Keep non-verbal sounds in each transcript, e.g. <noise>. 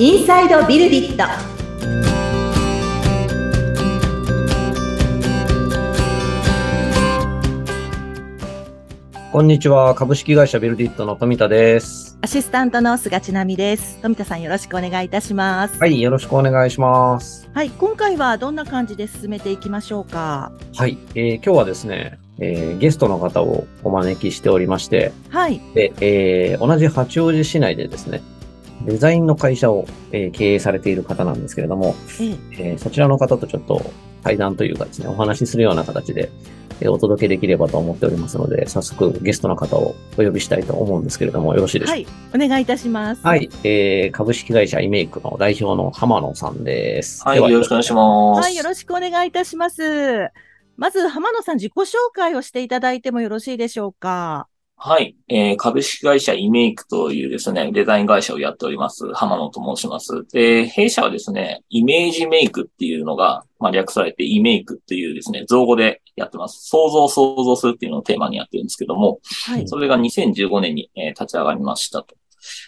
インサイドビルディットこんにちは。株式会社ビルディットの富田です。アシスタントの菅千奈美です富田さんよろしくお願いいたしますはい、よろしくお願いします。はい、今回はどんな感じで進めていきましょうか？はい、えー今日はですね、えーゲストの方をお招きしておりまして、はいで、えー同じ八王子市内でですね、デザインの会社を、えー経営されている方なんですけれども、ええ。えーそちらの方とちょっと対談というかですね、お話しするような形で、えーお届けできればと思っておりますので、早速ゲストの方をお呼びしたいと思うんですけれども、よろしいでしょうか？はいお願いいたします。はい、えー株式会社イメイクの代表の浜野さんです。はい、ではよろしくお願いします。はい、よろしくお願いいたします。まず浜野さん自己紹介をしていただいてもよろしいでしょうか？はい、えー株式会社イメイクというですね、デザイン会社をやっております、浜野と申します。で、弊社はですね、イメージメイクっていうのが、まあ、略されてイメイクっていうですね、造語でやってます。想像を想像するっていうのをテーマにやってるんですけども、はいそれが2015年に、えー立ち上がりましたと。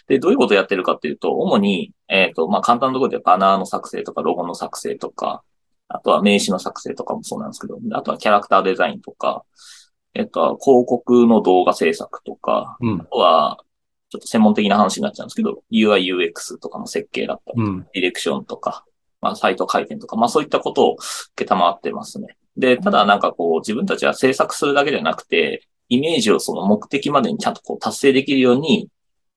で、どういうことをやってるかっていうと、主に、えっ、と、まあ、簡単なところでバナーの作成とか、ロゴの作成とか、あとは名刺の作成とかもそうなんですけど、あとはキャラクターデザインとか、えっと、広告の動画制作とか、うんあ。とは、ちょっと専門的な話になっちゃうんですけど、UI、UX とかの設計だったり、うん。ディレクションとか、まあ、サイト回転とか、まあそういったことを受けたまってますね。で、ただなんかこう、自分たちは制作するだけじゃなくて、イメージをその目的までにちゃんとこう達成できるように、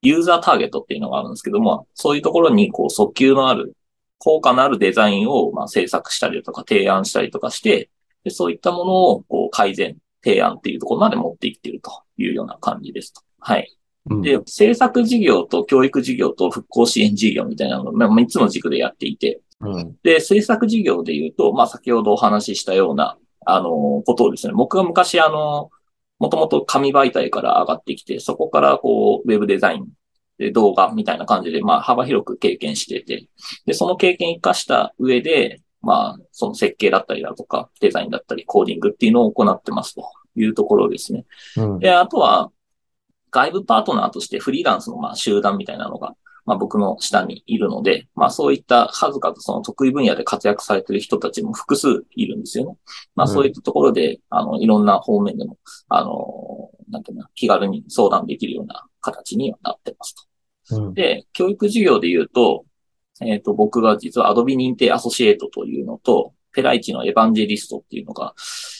ユーザーターゲットっていうのがあるんですけども、そういうところにこう、訴求のある、効果のあるデザインをまあ制作したりとか提案したりとかして、でそういったものをこう改善、提案っていうところまで持っていっているというような感じですと。はい。うんで、制作事業と教育事業と復興支援事業みたいなのを、まあ、3つの軸でやっていて、うん。で、制作事業で言うと、まあ、先ほどお話ししたような、あの、ことをですね、僕が昔、あの、もともと紙媒体から上がってきて、そこから、こう、ウェブデザイン、で、動画みたいな感じで、まあ、幅広く経験してて、で、その経験活かした上で、まあ、その設計だったりだとか、デザインだったり、コーディングっていうのを行ってますというところですね。うん。で、あとは、外部パートナーとしてフリーランスのまあ集団みたいなのが、まあ僕の下にいるので、まあそういった数々その得意分野で活躍されている人たちも複数いるんですよね。まあうんそういったところで、あの、いろんな方面でも、あの、なんていうの、気軽に相談できるような形にはなってますと。うん。で、教育事業で言うと、えっ、と、僕が実は Adobe 認定アソシエイトというのと、ペライチのエヴァンジェリストっていうのが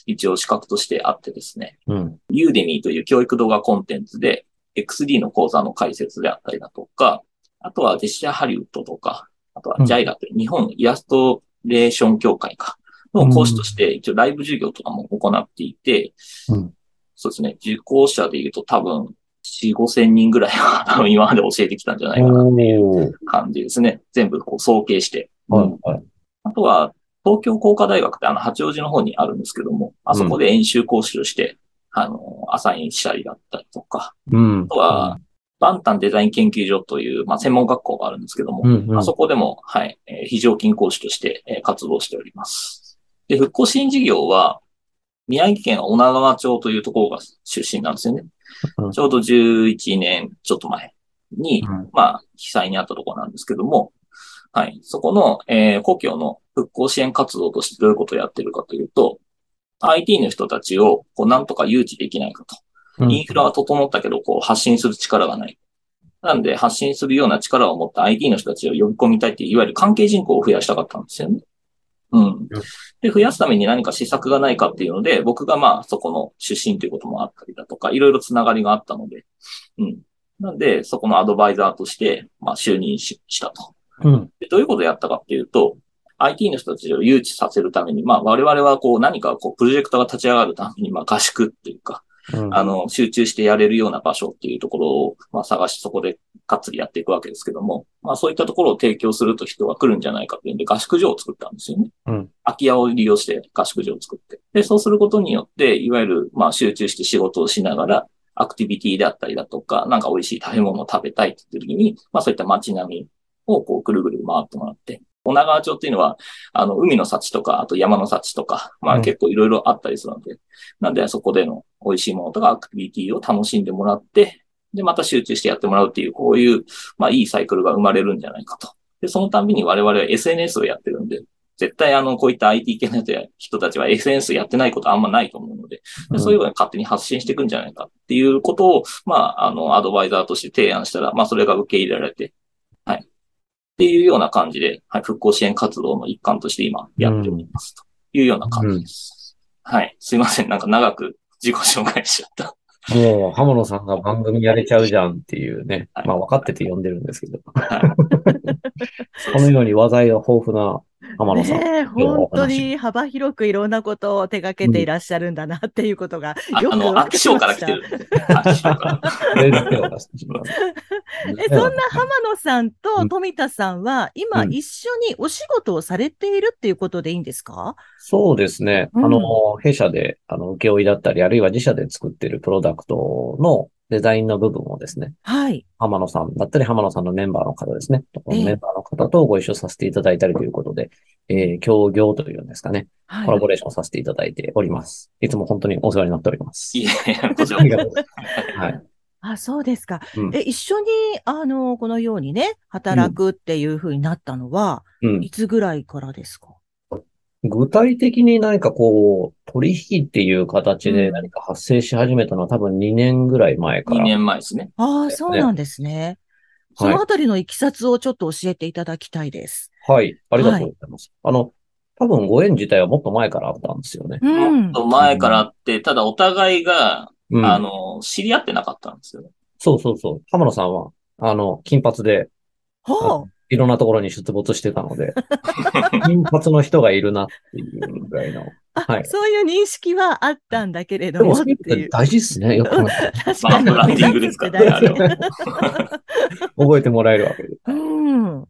一応資格としてあってですね、うん。ユーデミーという教育動画コンテンツで XD の講座の解説であったりだとか、あとはジェスチャーハリウッドとか、あとはうん JIRA という日本イラストレーション協会か、の講師として一応ライブ授業とかも行っていて、うんそうですね、受講者で言うと多分4、5千人ぐらいは <laughs> 多分今まで教えてきたんじゃないかなっていう感じですね。全部こう総計して。はい。はい。あとは、東京工科大学ってあの、八王子の方にあるんですけども、あそこで演習講師として、あの、アサインしたりだったりとか、うん。あとは、バンタンデザイン研究所という、まあ、専門学校があるんですけども、うん、うん。あそこでも、はい、えー非常勤講師として、えー活動しております。で、復興支援事業は、宮城県女川町というところが出身なんですよね。うんちょうど11年ちょっと前に、うんまあ、被災にあったところなんですけども、はい、そこの、えー故郷の復興支援活動としてどういうことをやってるかというと、IT の人たちを、こう、なんとか誘致できないかと。うんインフラは整ったけど、こう、発信する力がない。なんで、発信するような力を持った IT の人たちを呼び込みたいっていう、いわゆる関係人口を増やしたかったんですよね。うん。で、増やすために何か施策がないかっていうので、僕がまあ、そこの出身ということもあったりだとか、いろいろつながりがあったので、うん。なんで、そこのアドバイザーとして、まあ、就任ししたと。うん。でどういうことをやったかっていうと、IT の人たちを誘致させるために、まあ、我々はこう、何かこう、プロジェクトが立ち上がるために、まあ、合宿っていうか、うん。あの、集中してやれるような場所っていうところを、まあ、探してそこでかっつりやっていくわけですけども、まあ、そういったところを提供すると人が来るんじゃないかっていうんで合宿所を作ったんですよね。うん空き家を利用して合宿所を作って。で、そうすることによって、いわゆる、まあ、集中して仕事をしながら、アクティビティであったりだとか、なんか美味しい食べ物を食べたいって言ってる時に、まあ、そういった街並みをこう、ぐるぐる回ってもらって、女川町っていうのは、あの、海の幸とか、あと山の幸とか、まうんあ結構いろいろあったりするので、なんでそこでの美味しいものとかアクティビティを楽しんでもらって、で、また集中してやってもらうっていう、こういう、まあいいサイクルが生まれるんじゃないかと。で、そのたんびに我々は SNS をやってるんで、絶対あの、こういった IT 系の人たちは SNS やってないことあんまないと思うので、でそういうのを勝手に発信していくんじゃないかっていうことを、まあ、あの、アドバイザーとして提案したら、まあ、それが受け入れられて、はい。っていうような感じで、はい、復興支援活動の一環として今やっておりますというような感じです。はい。すいません。なんか長く自己紹介しちゃった。もう、浜野さんが番組やれちゃうじゃんっていうね。はいまあ、分かってて呼んでるんですけど。はい。<laughs> このように話題が豊富な浜野さん。ね本当話に幅広くいろんなことを手掛けていらっしゃるんだなっていうことがよくわかりまから来した。てる。<laughs> え、そんな浜野さんうとん富田さんは、今うん一緒にお仕事をされているっていうことでいいんですか？そうですね。うんあの、弊社で、あの、請負だったり、あるいは自社で作っているプロダクトのデザインの部分をですね、はい。浜野さんだったり、浜野さんのメンバーの方ですね。ええメンバーの方とご一緒させていただいたりということで、えー、協業というんですかね。はいコラボレーションさせていただいております。いつも本当にお世話になっております。いえいえ、こちらありがとうございます。はい。あ、そうですか。うんえ、一緒に、あの、このようにね、働くっていうふうになったのは、うんい。つぐらいからですか？具体的に何かこう、取引っていう形うんで何か発生し始めたのは多分2年ぐらい前か2ら。年前ですね。ああ、そうなんですね。そのあたりのいきさつをちょっと教えていただきたいです。はい。ありがとうございます。あの、多分ご縁自体はもっと前からあったんですよね。うんもっ。と前からあって、ただお互いが、うん。あの、知り合ってなかったんですよね。そうそうそう。浜野さんは、あの、金髪で、ほう。いろんなところに出没してたので、<laughs> 金髪の人がいるなっていうぐらいの。あ、はいそういう認識はあったんだけれでども。大事ですね。よく考えたら確かに。まあブランディングですからね覚えてもらえるわけで。うん。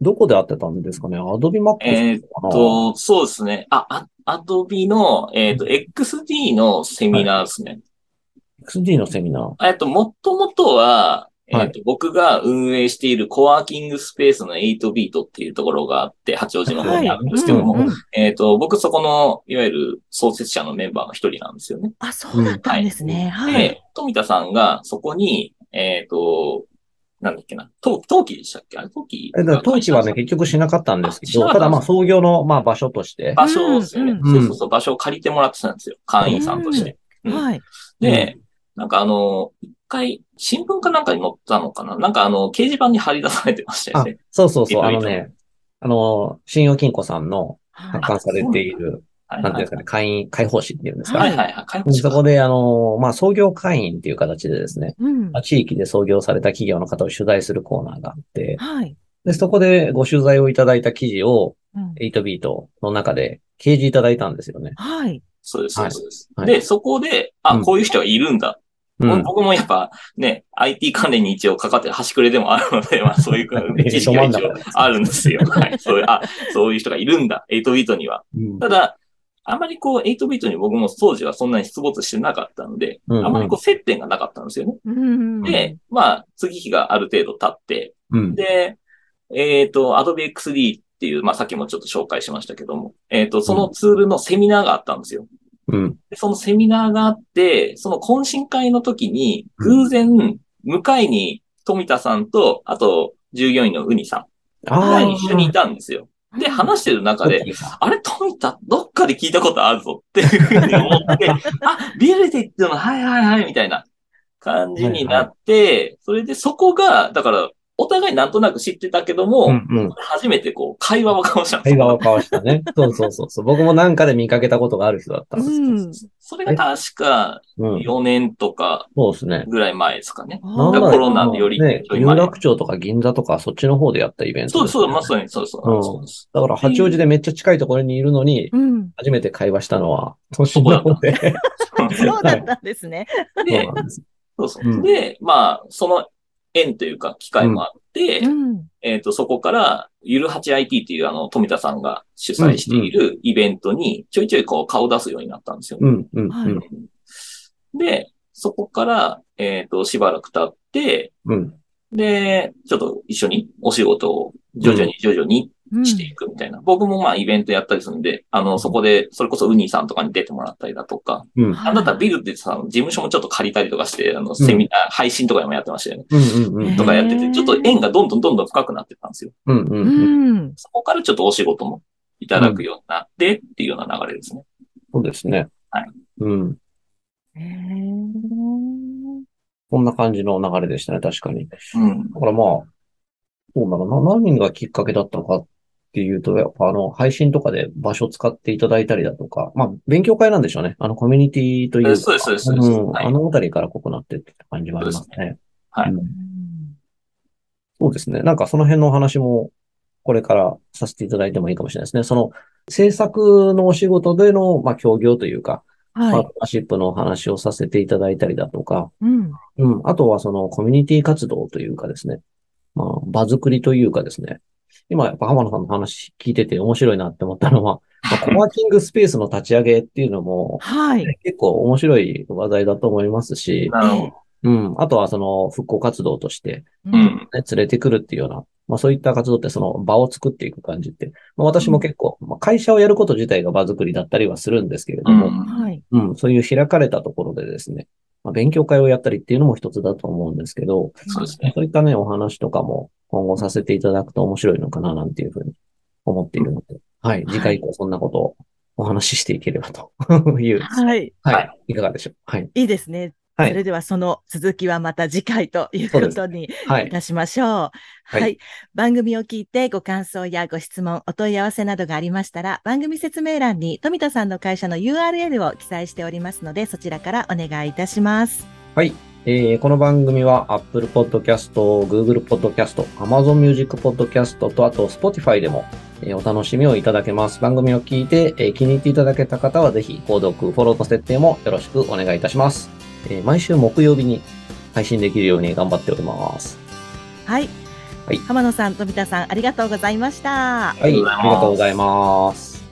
どこで会ってたんですかね？アドビマックえーっスかなと、そうですね。あ、あ、アドビの、えっ、と、XD のセミナーですね。XD のセミナー。えっと、もともとは、えっ、はいと、僕が運営しているコワーキングスペースの8ビートっていうところがあって、八王子の方にあるんですけども、うんうんえっ、と、僕そこの、いわゆる創設者のメンバーの一人なんですよね。あ、そうだったんですね。はい。で、富田さんがそこに、えっ、と、なんだっけな、陶陶器でしたっけ？あれ陶器え、だから当時はね、結局しなかったんですけど、たただまあ創業のまあ場所として、場所ですよね。うんうんそうそうそう、場所を借りてもらってたんですよ。会員さんとして。うんはい。で、なんかあの、一回、新聞かなんかに載ったのかな？なんかあの、掲示板に貼り出されてましたよあね。、そうそうそう、あのね、あの、信用金庫さんのはい発刊されている、はいなんていうんですかね、会員、会報誌っていうんですか？ね。はいはいはい。開放そこで、あの、まあ創業会員っていう形でですね、うんまあ。地域で創業された企業の方を取材するコーナーがあって、はい。で、そこでご取材をいただいた記事をうん8ビートの中で掲示いただいたんですよね。はい。そうです、そうですそうです。はいで、そこで、あ、うんこういう人がいるんだ。うん。僕もやっぱね、IT 関連に一応かかってる端くれでもあるので、まあそういう知識が一応あるんですよ。<laughs> はい。そういう、あ、そういう人がいるんだ。8ビートには。うんただ、あまりこう、8ビートに僕も当時はそんなに出没してなかったので、うんうんあまりこう接点がなかったんですよね。うん。で、まあ、次日がある程度経って、うん。で、えっ、と、Adobe XD っていう、まあさっきもちょっと紹介しましたけども、えっ、と、そのツールのセミナーがあったんですよ。うん。でそのセミナーがあって、その懇親会の時に、偶然、向かいに富田さんと、あと、従業員のウニさん。あがあ、一緒にいたんですよ。で、話してる中で、あれ、富田、どっかで聞いたことあるぞっていうふうに思って、<laughs> あ、ビルディっての、はいはいはい、みたいな感じになって、それでそこが、だから、お互いなんとなく知ってたけども、うんうん。初めてこう、会話を交わしたんですよ会話を交わしたね。<laughs> そうそうそうそう。僕もなんかで見かけたことがある人だったんです。うん。それが確かうん。4年とかそうですね。ぐらい前ですかね。コロナでよりね、有楽町とか銀座とかそっちの方でやったイベントですね、そうそう、まさにそうそう、うんそうです。だから八王子でめっちゃ近いところにいるのに、うん。初めて会話したのは、年の方で。そうだったんですね。そうで、なんです。そうそううんで、まあ、その縁というか、機会もあって、うん。えっ、と、そこから、ゆる 8IT っていうあの、富田さんが主催しているイベントに、ちょいちょいこう、顔を出すようになったんですよ。うん、うん、はいうん。で、そこから、えっ、と、しばらく経って、うん。で、ちょっと一緒にお仕事を徐々に徐々にしていくみたいな。僕もまあイベントやったりするんで、あの、そこで、それこそウニーさんとかに出てもらったりだとか、うん。なんだったらビルってさ、事務所もちょっと借りたりとかして、あの、セミナー、配信とかでもやってましたよね。うんうんうん。とかやってて、ちょっと縁がどんどんどんどん深くなってたんですよ。うんうんううん。ん。そこからちょっとお仕事もいただくようになってっていうような流れですね。そうですね。はい。うん。へーこんな感じの流れでしたね、確かに。うん。だからまあ、そうな、何がきっかけだったのかっていうと、やっぱあの、配信とかで場所使っていただいたりだとか、まあ、勉強会なんでしょうね。あの、コミュニティというか。そうですそうですそうですんはいあのあたりから濃くなってって感じはありますね。はいうんうんそうですね。なんかその辺のお話も、これからさせていただいてもいいかもしれないですね。その、制作のお仕事での、まあ、協業というか、パーはい。トナーシップのお話をさせていただいたりだとか、うん。うん。あとはそのコミュニティ活動というかですね。まあ、場作りというかですね。今やっぱ浜野さんの話聞いてて面白いなって思ったのは、<laughs> まあ、コワーキングスペースの立ち上げっていうのもはい。結構面白い話題だと思いますし。うん。あとはその復興活動として、う。うん連れてくるっていうような、まあそういった活動ってその場を作っていく感じって、まあ私も結構、まあ会社をやること自体が場作りだったりはするんですけれども、うんはい。うん、そういう開かれたところでですね、まあ、勉強会をやったりっていうのも一つだと思うんですけど、そうですね。そういったね、お話とかも今後させていただくと面白いのかななんていうふうに思っているので、はい、次回以降そんなことをお話ししていければという、はい。ははいい、いかがでしょう？はい、いいですね。はい、それではその続きはまた次回ということにはいい、たしましょう。はい、はい番組を聞いてご感想やご質問、お問い合わせなどがありましたら、番組説明欄に富田さんの会社の URL を記載しておりますので、そちらからお願いいたします。はい。えーこの番組は Apple Podcast、Google Podcast、Amazon Music Podcast とあと Spotify でも、えーお楽しみをいただけます。番組を聞いて、えー気に入っていただけた方はぜひ購読、フォローの設定もよろしくお願いいたします。えー毎週木曜日に配信できるように頑張っております。はい。はい浜野さん、富田さん、ありがとうございました。はい。ありがとうございます。